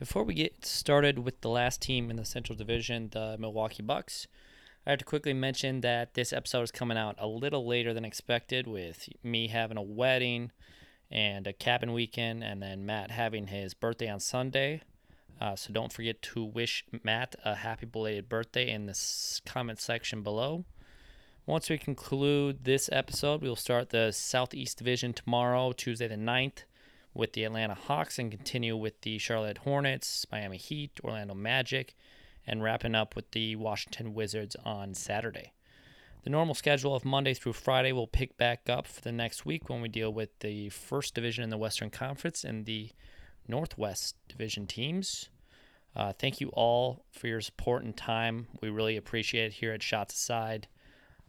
Before we get started with the last team in the Central Division, the Milwaukee Bucks, I have to quickly mention that this episode is coming out a little later than expected with me having a wedding and a cabin weekend, and then Matt having his birthday on Sunday. Uh, so don't forget to wish Matt a happy belated birthday in the comment section below. Once we conclude this episode, we will start the Southeast Division tomorrow, Tuesday the 9th with the Atlanta Hawks and continue with the Charlotte Hornets, Miami Heat, Orlando Magic, and wrapping up with the Washington Wizards on Saturday. The normal schedule of Monday through Friday will pick back up for the next week when we deal with the first division in the Western Conference and the Northwest Division teams. Uh, thank you all for your support and time. We really appreciate it here at Shots Aside.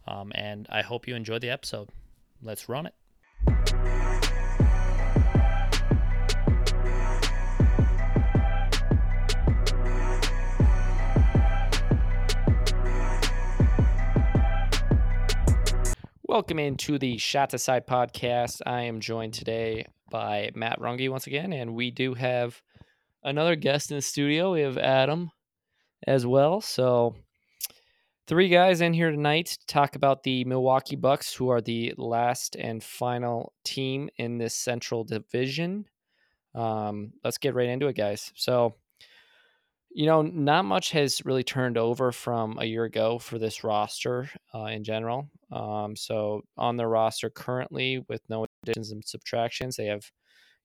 Um, and I hope you enjoyed the episode. Let's run it. Welcome into the Shots Aside podcast. I am joined today by Matt Runge once again, and we do have another guest in the studio. We have Adam as well. So, three guys in here tonight to talk about the Milwaukee Bucks, who are the last and final team in this Central Division. Um, let's get right into it, guys. So, you know, not much has really turned over from a year ago for this roster uh, in general. Um, so on the roster currently, with no additions and subtractions, they have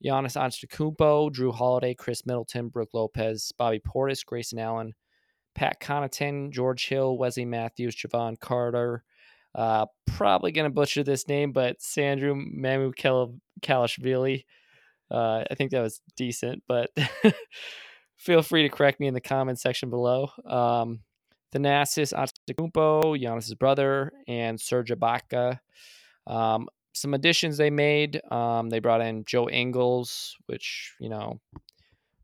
Giannis Antetokounmpo, Jrue Holiday, Khris Middleton, Brook Lopez, Bobby Portis, Grayson Allen, Pat Connaughton, George Hill, Wesley Matthews, Jevon Carter. Uh, probably going to butcher this name, but Sandro Mamu Kalashvili. Uh, I think that was decent, but feel free to correct me in the comment section below. Um, Thanasis Antetokounmpo, Giannis's brother, and Serge Ibaka. Um, some additions they made. Um, they brought in Joe Ingles, which you know,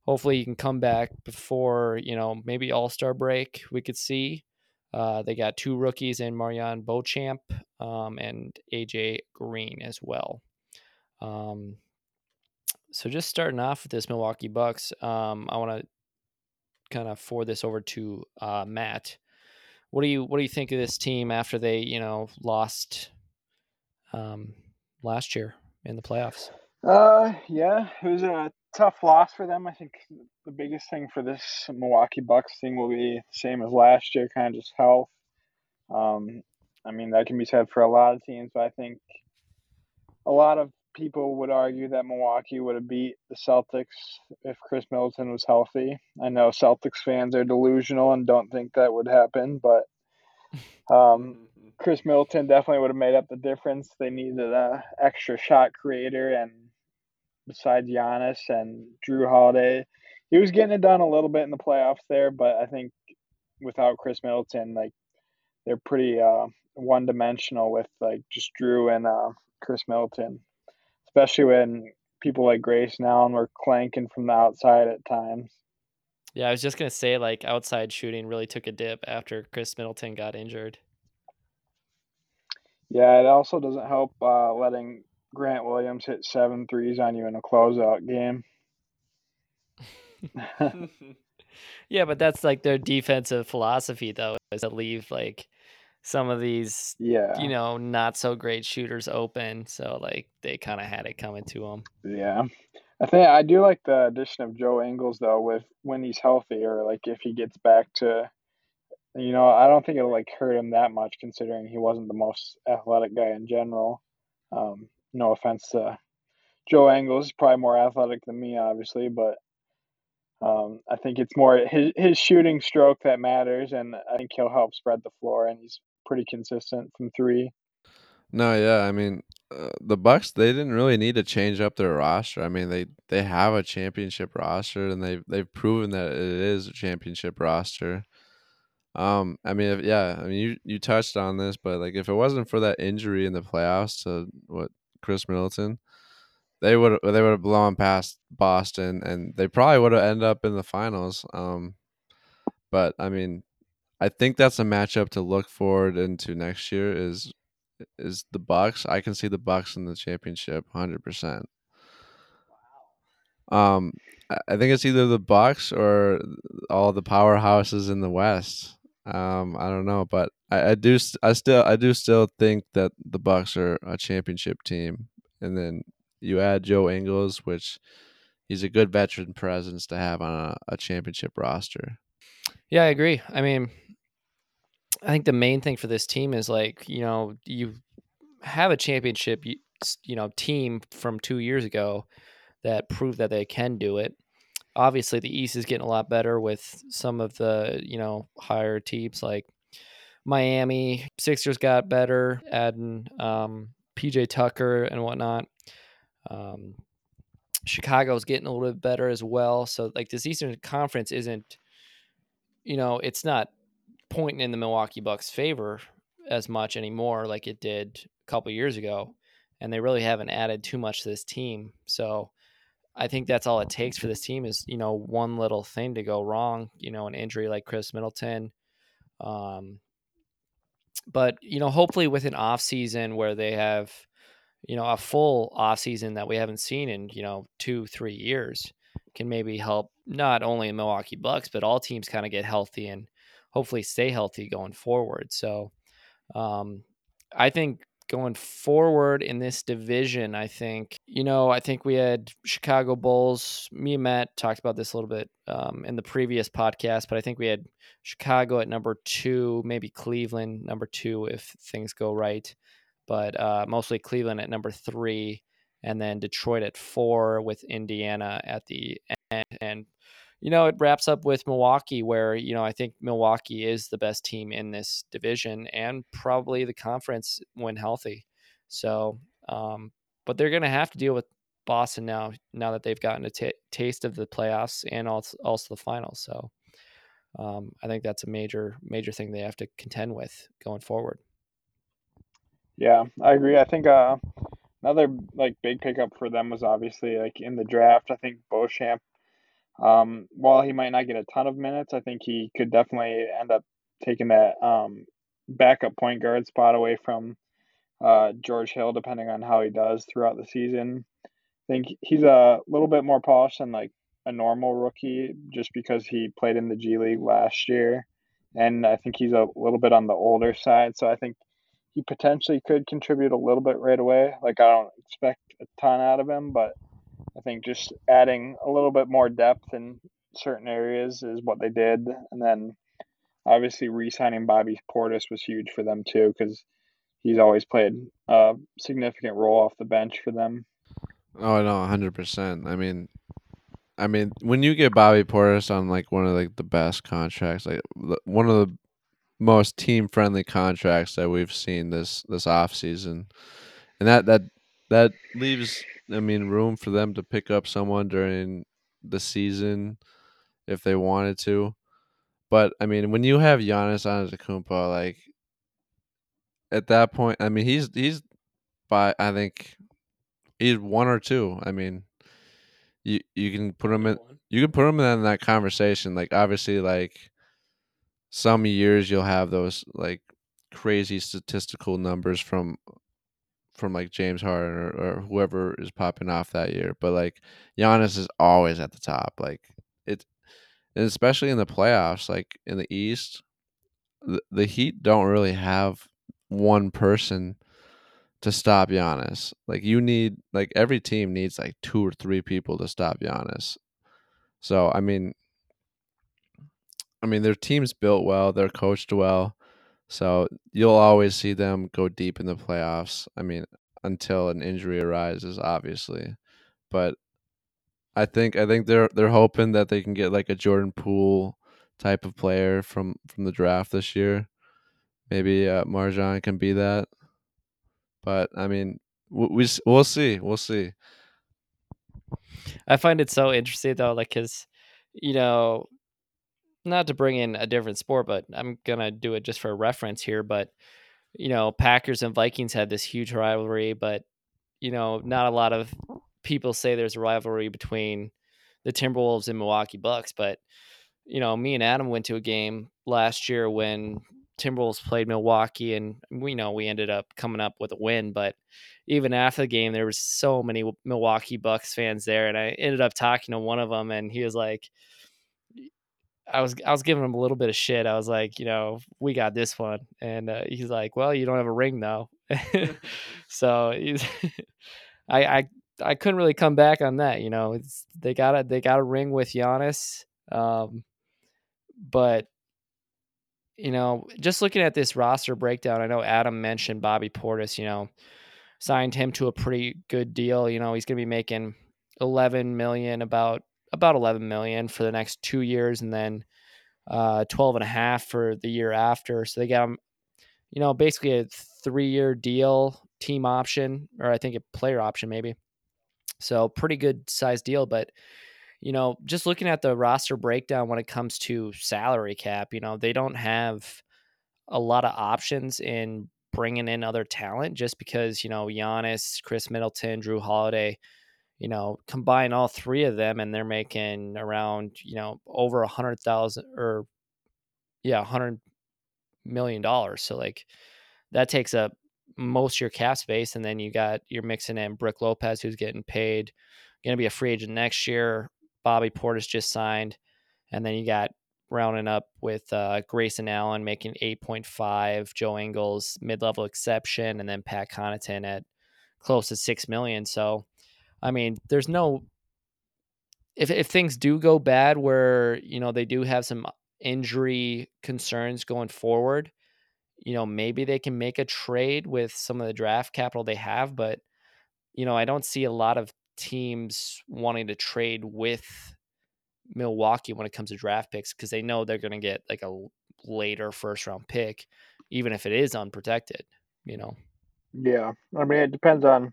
hopefully he can come back before you know maybe All Star break. We could see. Uh, they got two rookies in MarJon Beauchamp um, and AJ Green as well. Um, so just starting off with this Milwaukee Bucks, um, I want to kind of forward this over to uh, Matt. What do you what do you think of this team after they you know lost um, last year in the playoffs? Uh, yeah, it was a tough loss for them. I think the biggest thing for this Milwaukee Bucks thing will be the same as last year, kind of just health. Um, I mean that can be said for a lot of teams, but I think a lot of people would argue that Milwaukee would have beat the Celtics if Khris Middleton was healthy. I know Celtics fans are delusional and don't think that would happen, but um, Khris Middleton definitely would have made up the difference. They needed an extra shot creator, and besides Giannis and Jrue Holiday, he was getting it done a little bit in the playoffs there, but I think without Khris Middleton, like they're pretty uh, one dimensional with like just Jrue and uh, Khris Middleton especially when people like Grayson Allen were clanking from the outside at times. Yeah, I was just gonna say like outside shooting really took a dip after Khris Middleton got injured. Yeah, it also doesn't help uh, letting Grant Williams hit seven threes on you in a closeout game. yeah, but that's like their defensive philosophy though, is to leave like some of these, yeah, you know, not so great shooters open. So like they kind of had it coming to them. Yeah, I think I do like the addition of Joe Ingles though. With when he's healthy, or like if he gets back to, you know, I don't think it'll like hurt him that much considering he wasn't the most athletic guy in general. Um, no offense to Joe Ingles, probably more athletic than me, obviously, but um, I think it's more his his shooting stroke that matters, and I think he'll help spread the floor. And he's pretty consistent from three. No, yeah, I mean uh, the Bucks they didn't really need to change up their roster. I mean they they have a championship roster and they they've proven that it is a championship roster. Um, I mean, if, yeah, I mean you you touched on this, but like if it wasn't for that injury in the playoffs to what Khris Middleton, they would they would have blown past Boston and they probably would have ended up in the finals. Um, but I mean, I think that's a matchup to look forward into next year. Is is the Bucks? I can see the Bucks in the championship, hundred percent. Um, I think it's either the Bucks or all the powerhouses in the West. Um, I don't know, but I, I do I still I do still think that the Bucks are a championship team, and then you add Joe Ingles, which he's a good veteran presence to have on a, a championship roster. Yeah, I agree. I mean, I think the main thing for this team is like you know you have a championship you you know team from two years ago that proved that they can do it. Obviously, the East is getting a lot better with some of the you know higher teams like Miami. Sixers got better, adding um, PJ Tucker and whatnot. Um, Chicago's getting a little bit better as well. So like this Eastern Conference isn't, you know, it's not pointing in the Milwaukee Bucks' favor as much anymore like it did a couple years ago, and they really haven't added too much to this team. So I think that's all it takes for this team is you know one little thing to go wrong, you know, an injury like Khris Middleton. Um, but you know, hopefully with an off season where they have you know, a full off season that we haven't seen in, you know, two, three years can maybe help not only Milwaukee Bucks, but all teams kind of get healthy and hopefully stay healthy going forward. So um, I think going forward in this division, I think, you know, I think we had Chicago Bulls. Me and Matt talked about this a little bit um, in the previous podcast, but I think we had Chicago at number two, maybe Cleveland number two if things go right but uh, mostly Cleveland at number three, and then Detroit at four, with Indiana at the end. And you know, it wraps up with Milwaukee, where you know I think Milwaukee is the best team in this division and probably the conference when healthy. So, um, but they're going to have to deal with Boston now, now that they've gotten a t- taste of the playoffs and also also the finals. So, um, I think that's a major major thing they have to contend with going forward. Yeah, I agree. I think uh, another like big pickup for them was obviously like in the draft. I think Beauchamp, um, while he might not get a ton of minutes, I think he could definitely end up taking that um, backup point guard spot away from uh, George Hill, depending on how he does throughout the season. I think he's a little bit more polished than like a normal rookie, just because he played in the G League last year, and I think he's a little bit on the older side. So I think he potentially could contribute a little bit right away. Like I don't expect a ton out of him, but I think just adding a little bit more depth in certain areas is what they did, and then obviously re-signing Bobby Portis was huge for them too because he's always played a significant role off the bench for them. Oh no, hundred percent. I mean, I mean, when you get Bobby Portis on like one of like the best contracts, like one of the most team friendly contracts that we've seen this this off season, and that that that leaves I mean room for them to pick up someone during the season if they wanted to. But I mean, when you have Giannis Antetokounmpo, like at that point, I mean he's he's by I think he's one or two. I mean, you you can put him in you can put him in that conversation. Like obviously, like some years you'll have those like crazy statistical numbers from from like James Harden or, or whoever is popping off that year. But like Giannis is always at the top. Like it and especially in the playoffs, like in the East, the, the Heat don't really have one person to stop Giannis. Like you need like every team needs like two or three people to stop Giannis. So I mean I mean, their team's built well, they're coached well, so you'll always see them go deep in the playoffs. I mean, until an injury arises, obviously, but I think I think they're they're hoping that they can get like a Jordan Poole type of player from from the draft this year. Maybe uh, MarJon can be that, but I mean, we, we we'll see, we'll see. I find it so interesting though, like because you know not to bring in a different sport, but I'm gonna do it just for reference here. But you know, Packers and Vikings had this huge rivalry, but you know, not a lot of people say there's a rivalry between the Timberwolves and Milwaukee Bucks. But you know, me and Adam went to a game last year when Timberwolves played Milwaukee, and we know we ended up coming up with a win. But even after the game, there was so many Milwaukee Bucks fans there, and I ended up talking to one of them, and he was like, I was I was giving him a little bit of shit. I was like, you know, we got this one, and uh, he's like, well, you don't have a ring though. so he's, I I I couldn't really come back on that. You know, it's they got a they got a ring with Giannis, um, but you know, just looking at this roster breakdown, I know Adam mentioned Bobby Portis. You know, signed him to a pretty good deal. You know, he's going to be making 11 million about about 11 million for the next two years and then uh 12 and a half for the year after. So they got him you know basically a three year deal team option or i think a player option maybe. So pretty good size deal but you know just looking at the roster breakdown when it comes to salary cap you know they don't have a lot of options in bringing in other talent just because you know Giannis, Khris Middleton, Jrue Holiday, you know, combine all three of them and they're making around, you know, over a hundred thousand or yeah, a hundred million dollars. So like that takes up most of your cap space. And then you got you're mixing in Brook Lopez who's getting paid, gonna be a free agent next year. Bobby Portis just signed. And then you got rounding up with uh, Grayson Allen making 8.5, Joe Ingles mid-level exception, and then Pat Connaughton at close to six million. So I mean, there's no if if things do go bad where, you know, they do have some injury concerns going forward, you know, maybe they can make a trade with some of the draft capital they have, but you know, I don't see a lot of teams wanting to trade with Milwaukee when it comes to draft picks because they know they're going to get like a later first round pick, even if it is unprotected, you know. Yeah, I mean, it depends on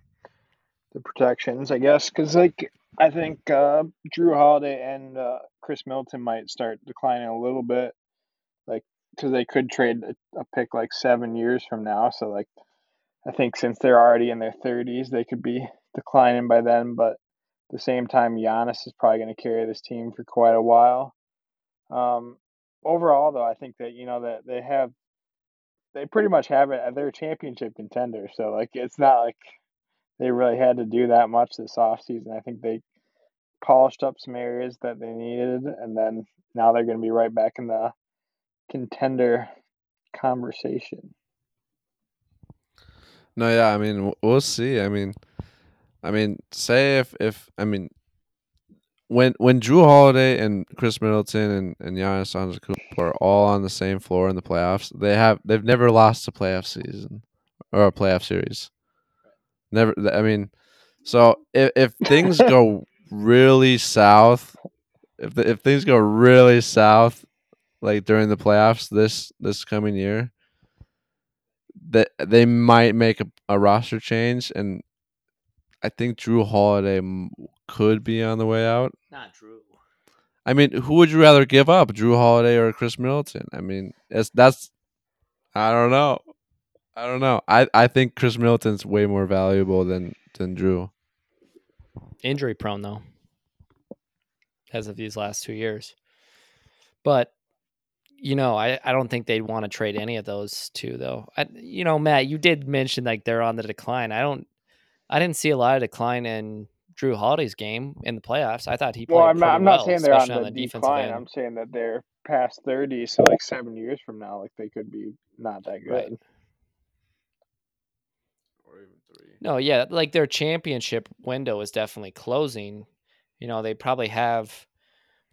the protections, I guess, because like I think uh, Jrue Holiday and uh, Khris Middleton might start declining a little bit, like because they could trade a, a, pick like seven years from now. So like, I think since they're already in their thirties, they could be declining by then. But at the same time, Giannis is probably going to carry this team for quite a while. Um, overall, though, I think that you know that they have, they pretty much have it. They're a championship contender, so like it's not like they really had to do that much this offseason. I think they polished up some areas that they needed, and then now they're going to be right back in the contender conversation. No, yeah, I mean, we'll see. I mean, I mean, say if if I mean, when when Jrue Holiday and Khris Middleton and and Giannis Antetokounmpo are all on the same floor in the playoffs, they have they've never lost a playoff season or a playoff series. Never. I mean, so if if things go really south, if the, if things go really south, like during the playoffs this this coming year, that they might make a, a roster change, and I think Jrue Holiday could be on the way out. Not Jrue. I mean, who would you rather give up, Jrue Holiday or Khris Middleton? I mean, it's that's I don't know. I don't know. I, I think Khris Middleton's way more valuable than than Jrue. Injury prone though, as of these last two years. But you know, I, I don't think they'd want to trade any of those two though. I, you know, Matt, you did mention like they're on the decline. I don't, I didn't see a lot of decline in Jrue Holiday's game in the playoffs. I thought he played. Well, I'm not, I'm not well, saying they're on on the, the decline. end. I'm saying that they're past thirty, so like seven years from now, like they could be not that good. Right. No, yeah, like their championship window is definitely closing. You know, they probably have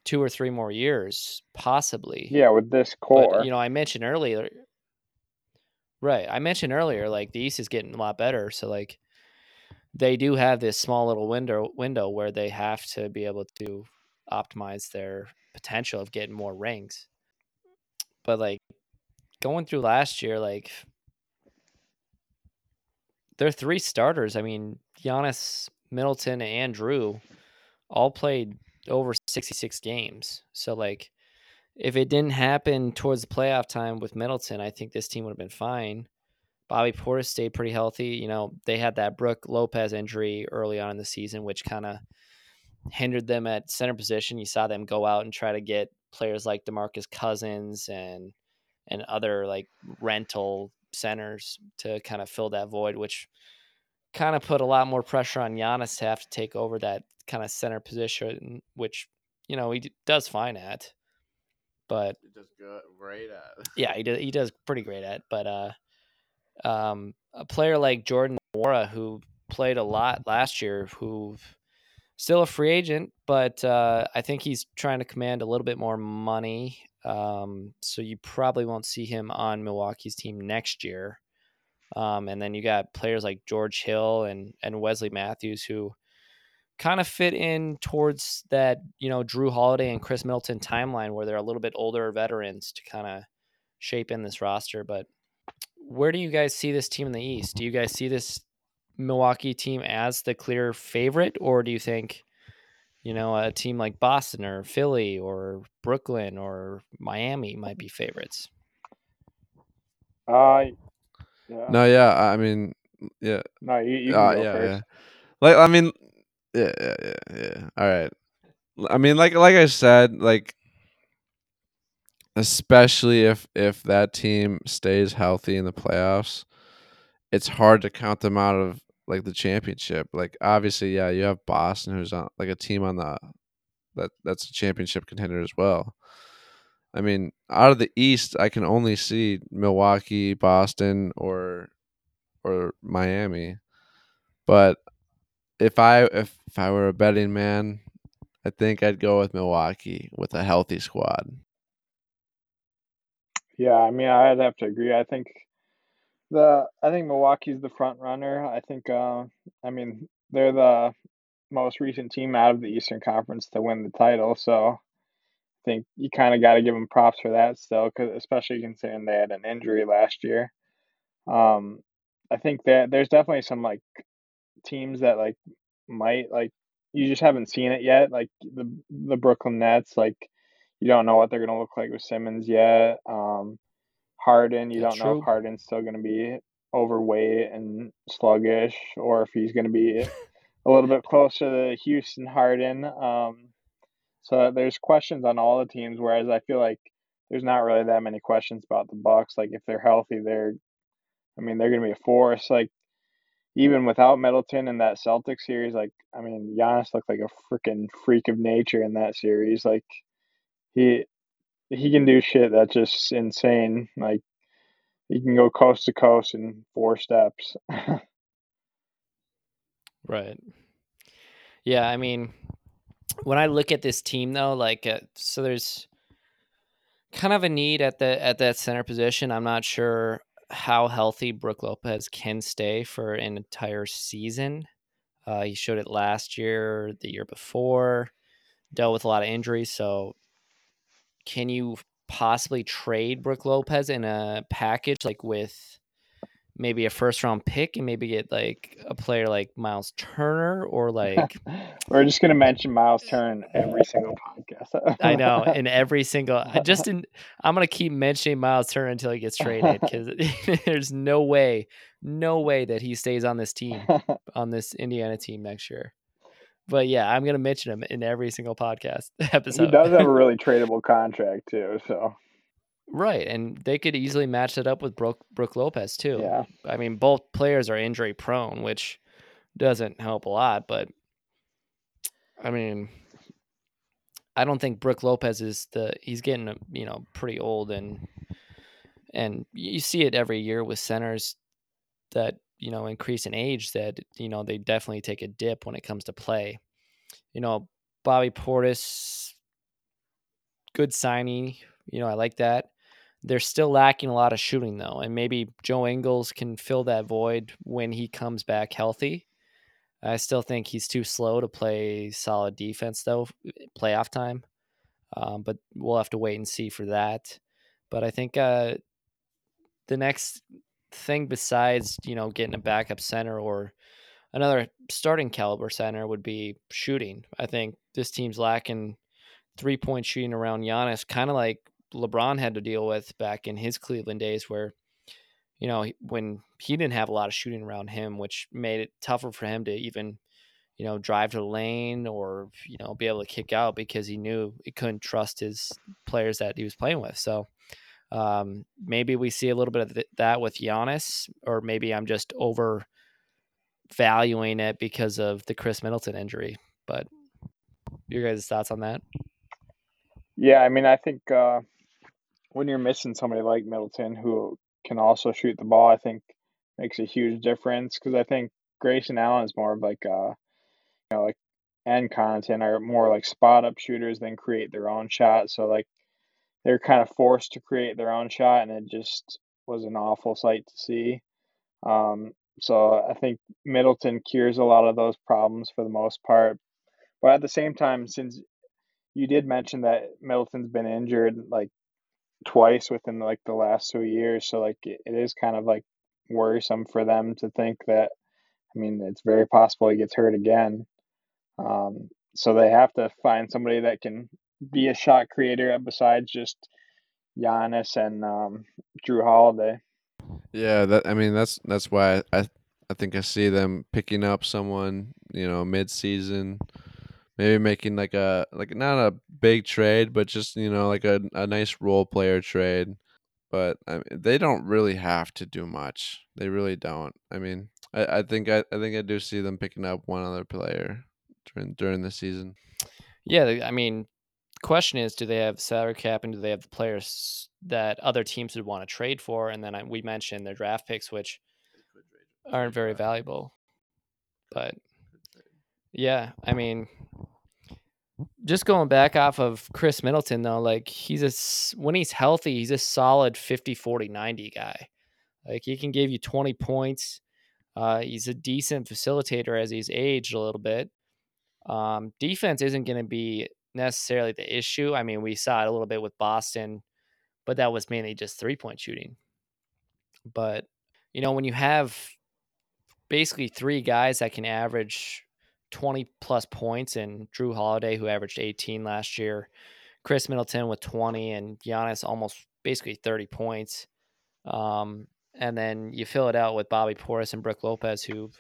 two or three more years, possibly. Yeah, with this core. But, you know, I mentioned earlier. Right, I mentioned earlier, like the East is getting a lot better, so like they do have this small little window window where they have to be able to optimize their potential of getting more rings. But like going through last year, like their three starters, I mean, Giannis, Middleton, and Jrue all played over 66 games. So, like, if it didn't happen towards the playoff time with Middleton, I think this team would have been fine. Bobby Portis stayed pretty healthy. You know, they had that Brook Lopez injury early on in the season, which kind of hindered them at center position. You saw them go out and try to get players like DeMarcus Cousins and and other like rental centers to kind of fill that void, which kind of put a lot more pressure on Giannis to have to take over that kind of center position, which you know he does fine at. But He does great at. yeah, he does he does pretty great at. But uh, um, a player like Jordan Nwora, who played a lot last year, who still a free agent, but uh, I think he's trying to command a little bit more money. Um, so you probably won't see him on Milwaukee's team next year. Um, and then you got players like George Hill and and Wesley Matthews who kind of fit in towards that you know Jrue Holiday and Khris Middleton timeline where they're a little bit older veterans to kind of shape in this roster. But where do you guys see this team in the East? Do you guys see this Milwaukee team as the clear favorite, or do you think, you know, a team like Boston or Philly or Brooklyn or Miami might be favorites? Uh, yeah. No, yeah, I mean, yeah, No, you, you can uh, go yeah, first. yeah. Like, I mean, yeah, yeah, yeah, yeah. All right. I mean, like, like I said, like, especially if if that team stays healthy in the playoffs, it's hard to count them out of like the championship. Like, obviously, yeah, you have Boston, who's on like a team on the that that's a championship contender as well. I mean, out of the East, I can only see Milwaukee, Boston, or or Miami. But if I if, if I were a betting man, I think I'd go with Milwaukee with a healthy squad. Yeah, I mean, I'd have to agree. I think the I think Milwaukee's the front runner. I think, uh, I mean, they're the most recent team out of the Eastern Conference to win the title, so I think you kind of got to give them props for that still, cause especially considering they had an injury last year. Um, I think that there's definitely some like teams that like might like you just haven't seen it yet, like the the Brooklyn Nets, like you don't know what they're gonna look like with Simmons yet. Um, Harden, you That's don't know true. if Harden's still gonna be overweight and sluggish, or if he's gonna be a little bit closer to Houston Harden. Um, so there's questions on all the teams, whereas I feel like there's not really that many questions about the Bucks. Like if they're healthy, they're I mean they're gonna be a force. Like even without Middleton in that Celtics series, like I mean Giannis looked like a freaking freak of nature in that series. Like he he can do shit that's just insane. Like he can go coast to coast in four steps. Right. Yeah, I mean, when I look at this team though, like uh, so there's kind of a need at the at that center position. I'm not sure how healthy Brook Lopez can stay for an entire season. Uh, he showed it last year, the year before, dealt with a lot of injuries. So, can you possibly trade Brook Lopez in a package like with maybe a first round pick and maybe get like a player like Miles Turner or like We're just gonna mention Miles Turner in every single podcast. I know in every single I just in I'm gonna keep mentioning Miles Turner until he gets traded because there's no way, no way that he stays on this team on this Indiana team next year. But yeah, I'm gonna mention him in every single podcast episode. he does have a really tradable contract too, so right, and they could easily match it up with Brook Brook Lopez too. yeah. I mean, both players are injury prone, which doesn't help a lot. But I mean, I don't think Brook Lopez is the. He's getting you know pretty old, and and you see it every year with centers that you know increase in age. That you know they definitely take a dip when it comes to play. You know, Bobby Portis, good signing. You know, I like that. They're still lacking a lot of shooting though, and maybe Joe Ingles can fill that void when he comes back healthy. I still think he's too slow to play solid defense though, playoff time. Um, but we'll have to wait and see for that. But I think uh, the next thing besides you know getting a backup center or another starting caliber center would be shooting. I think this team's lacking three point shooting around Giannis, kind of like LeBron had to deal with back in his Cleveland days, where you know when he didn't have a lot of shooting around him, which made it tougher for him to even you know drive to the lane or you know be able to kick out because he knew he couldn't trust his players that he was playing with. So Um, maybe we see a little bit of th- that with Giannis, or maybe I'm just over valuing it because of the Khris Middleton injury. But your guys' thoughts on that? Yeah, I mean, I think uh, when you're missing somebody like Middleton who can also shoot the ball, I think makes a huge difference because I think Grayson Allen is more of like uh, you know, like and content are more like spot up shooters than create their own shot. So like they're kind of forced to create their own shot, and it just was an awful sight to see. Um, so I think Middleton cures a lot of those problems for the most part. But at the same time, since you did mention that Middleton's been injured like twice within like the last two years, so like it, is kind of like worrisome for them to think that. I mean, it's very possible he gets hurt again. Um, so they have to find somebody that can be a shot creator besides just Giannis and um, Jrue Holiday. Yeah, that I mean that's that's why I I think I see them picking up someone you know mid season, maybe making like a like not a big trade, but just you know like a a nice role player trade. But I mean, they don't really have to do much. They really don't. I mean, I, I think I, I think I do see them picking up one other player during during the season. Yeah, I mean, question is, do they have salary cap and do they have the players that other teams would want to trade for? And then I, we mentioned their draft picks, which aren't very valuable. But yeah, I mean, just going back off of Khris Middleton though, like he's a when he's healthy, he's a solid 50 40 90 guy. Like he can give you 20 points. Uh, he's a decent facilitator as he's aged a little bit. Um, defense isn't going to be necessarily the issue. I mean, we saw it a little bit with Boston, but that was mainly just three point shooting. But, you know, when you have basically three guys that can average 20 plus points and Jrue Holiday, who averaged 18 last year, Khris Middleton with 20, and Giannis almost basically 30 points. Um, and then you fill it out with Bobby Portis and Brook Lopez, who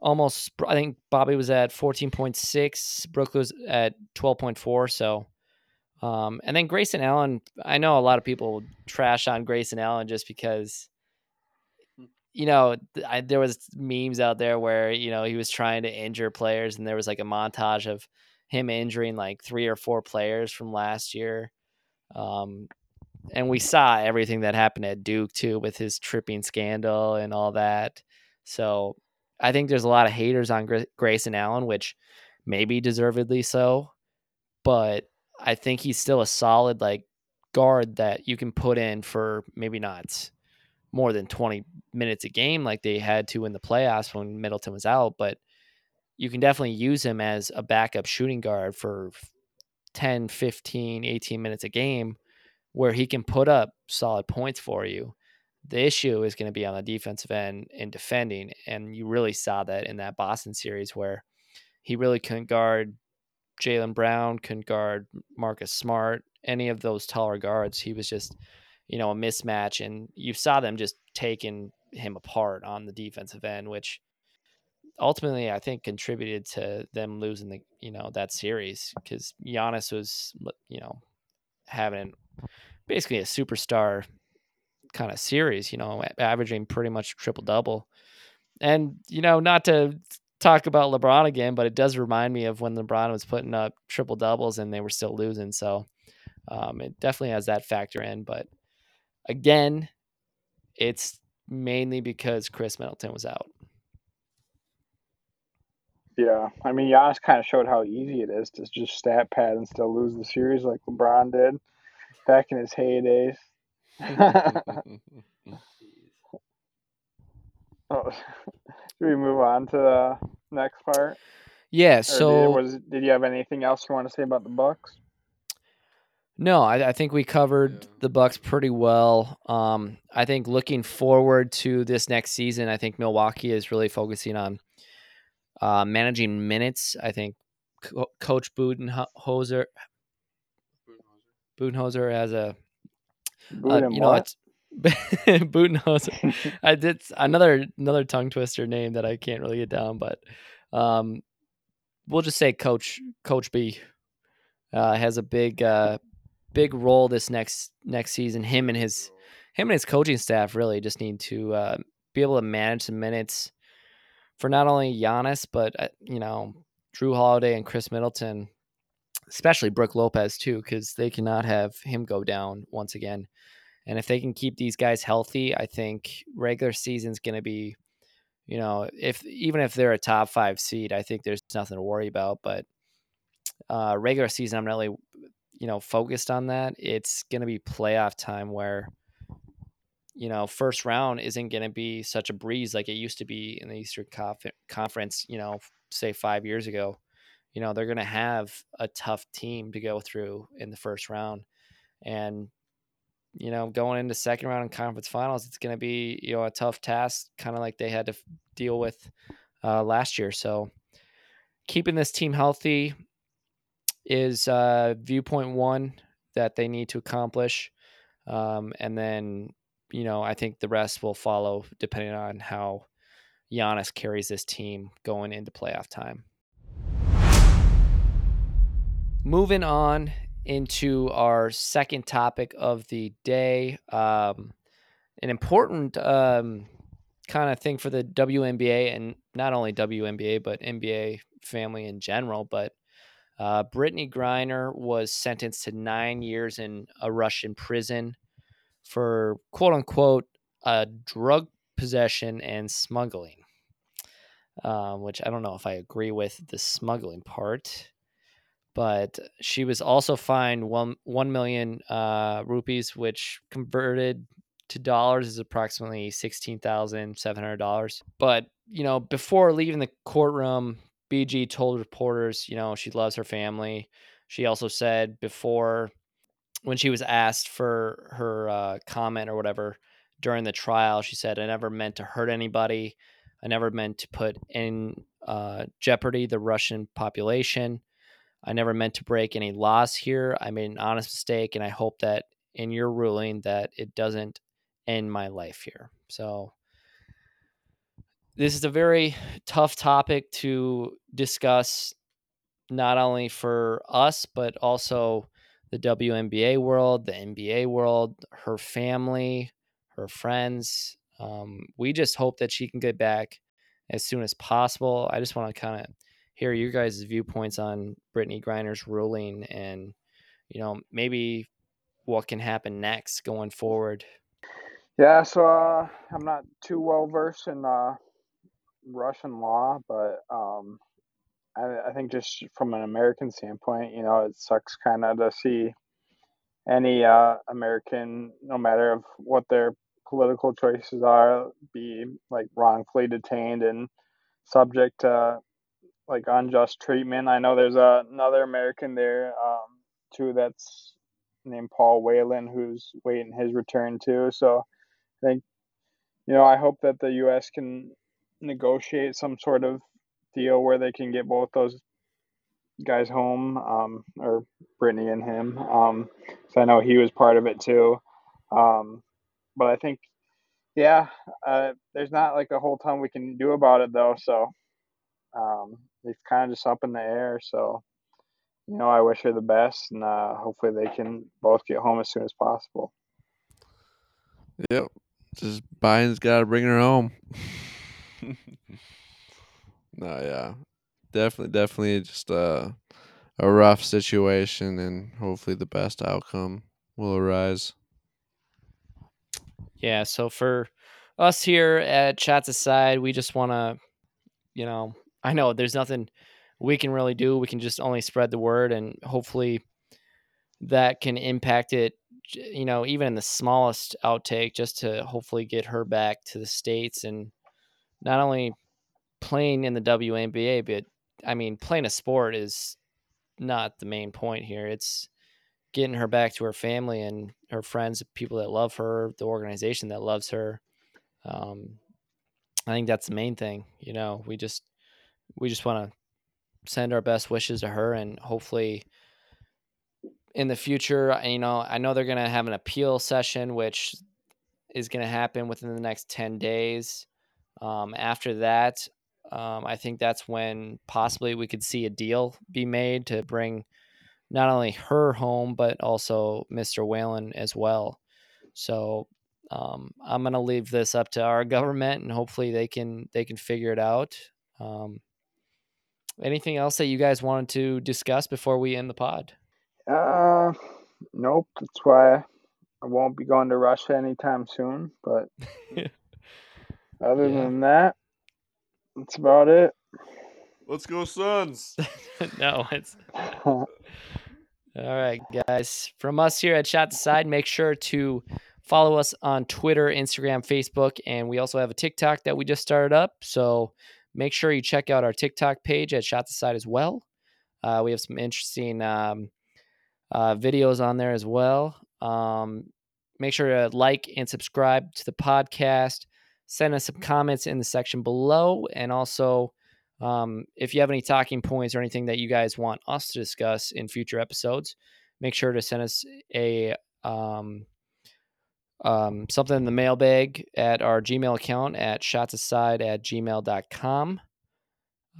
almost, I think Bobby was at 14.6, Brook was at 12.4. So, um, and then Grayson Allen, I know a lot of people trash on Grayson Allen just because you know, I, there was memes out there where you know he was trying to injure players, and there was like a montage of him injuring like three or four players from last year. Um, and we saw everything that happened at Duke too with his tripping scandal and all that. So I think there's a lot of haters on Grayson Allen, which maybe deservedly so, but I think he's still a solid like guard that you can put in for maybe not more than 20 minutes a game like they had to in the playoffs when Middleton was out, but you can definitely use him as a backup shooting guard for 10, 15, 18 minutes a game where he can put up solid points for you. The issue is going to be on the defensive end in defending. And you really saw that in that Boston series where he really couldn't guard Jaylen Brown, couldn't guard Marcus Smart, any of those taller guards. He was just you know, a mismatch, and you saw them just taking him apart on the defensive end, which ultimately I think contributed to them losing the you know that series because Giannis was you know having basically a superstar kind of series, you know, averaging pretty much triple double, and you know not to talk about LeBron again, but it does remind me of when LeBron was putting up triple doubles and they were still losing. So um, it definitely has that factor in, but Again, it's mainly because Khris Middleton was out. Yeah, I mean, Giannis kind of showed how easy it is to just stat pad and still lose the series like LeBron did back in his heydays. oh, should we move on to the next part? Yeah. So, did, was did you have anything else you want to say about the Bucks? No, I, I think we covered yeah. the Bucks pretty well. Um, I think looking forward to this next season, I think Milwaukee is really focusing on uh, managing minutes. I think Co- Coach Budenholzer Budenholzer has a uh, you know it's Budenholzer. I did another another tongue twister name that I can't really get down, but um, we'll just say Coach Coach B uh, has a big uh, big role this next next season. Him and his him and his coaching staff really just need to uh, be able to manage the minutes for not only Giannis but uh, you know Jrue Holiday and Khris Middleton, especially Brook Lopez too, because they cannot have him go down once again. And if they can keep these guys healthy, I think regular season's going to be, you know, if even if they're a top five seed, I think there's nothing to worry about. But uh, regular season, I'm not really, you know, focused on that. It's going to be playoff time where, you know, first round isn't going to be such a breeze like it used to be in the Eastern Conf- Conference. You know, say five years ago. You know, they're going to have a tough team to go through in the first round, and you know, going into second round and conference finals, it's going to be you know a tough task, kind of like they had to deal with uh, last year. So keeping this team healthy is uh, viewpoint one that they need to accomplish, um, and then you know I think the rest will follow depending on how Giannis carries this team going into playoff time. Moving on into our second topic of the day. Um, an important um, kind of thing for the WNBA and not only WNBA, but NBA family in general. But uh, Brittney Griner was sentenced to nine years in a Russian prison for quote unquote uh, drug possession and smuggling, um, which I don't know if I agree with the smuggling part but she was also fined one one million uh, rupees, which converted to dollars is approximately sixteen thousand seven hundred dollars. But you know, before leaving the courtroom, BG told reporters, you know, she loves her family. She also said before, when she was asked for her uh, comment or whatever during the trial, she said, "I never meant to hurt anybody. I never meant to put in uh, jeopardy the Russian population." I never meant to break any laws here. I made an honest mistake, and I hope that in your ruling that it doesn't end my life here. So this is a very tough topic to discuss, not only for us but also the WNBA world, the NBA world, her family, her friends. Um, we just hope that she can get back as soon as possible. I just want to kind of hear your guys' viewpoints on Brittney Griner's ruling and, you know, maybe what can happen next going forward. Yeah, so uh, I'm not too well versed in uh, Russian law, but um, I, I, think just from an American standpoint, you know, it sucks kind of to see any uh, American, no matter of what their political choices are, be like wrongfully detained and subject to like unjust treatment. I know there's a, another American there um, too that's named Paul Whelan who's waiting his return too. So I think you know I hope that the U.S. can negotiate some sort of deal where they can get both those guys home, um, or Brittney and him. Um, so I know he was part of it too. Um, but I think, yeah, uh, there's not like a whole ton we can do about it though. So um, it's kind of just up in the air. So, you know, I wish her the best, and uh, hopefully they can both get home as soon as possible. Yep, just Biden's got to bring her home. no, yeah, definitely, definitely, just a a rough situation, and hopefully the best outcome will arise. Yeah. So for us here at Shots Aside, we just want to, you know, I know there's nothing we can really do. We can just only spread the word, and hopefully that can impact it. You know, even in the smallest outtake, just to hopefully get her back to the states and not only playing in the WNBA, but I mean, playing a sport is not the main point here. It's getting her back to her family and her friends, people that love her, the organization that loves her. Um, I think that's the main thing. You know, we just we just want to send our best wishes to her and hopefully in the future you know i know they're going to have an appeal session which is going to happen within the next 10 days um, after that um, i think that's when possibly we could see a deal be made to bring not only her home but also Mr. Whelan as well. So um, I'm gonna leave this up to our government, and hopefully they can they can figure it out. Um, anything else that you guys wanted to discuss before we end the pod? Uh, nope. That's why I won't be going to Russia anytime soon. But other Yeah. than that, that's about it. Let's go, Suns. no, it's all right, guys. From us here at Shot Side, make sure to follow us on Twitter, Instagram, Facebook, and we also have a TikTok that we just started up. So make sure you check out our TikTok page at Shots Aside as well. Uh, we have some interesting um, uh, videos on there as well. Um, make sure to like and subscribe to the podcast. Send us some comments in the section below, and also um, if you have any talking points or anything that you guys want us to discuss in future episodes, make sure to send us a um, um, something in the mailbag at our Gmail account at shotsaside at gmail.com.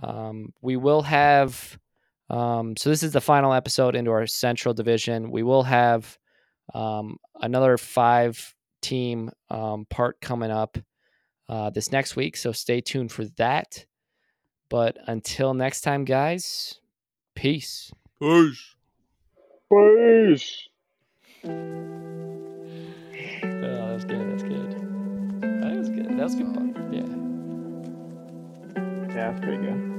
Um, we will have, um, so this is the final episode into our central division. We will have um, another five team um, part coming up uh, this next week. So stay tuned for that. But until next time, guys, peace. Peace. Peace. Was good. That's good. That was good. That was good. Yeah. Yeah, that's pretty good.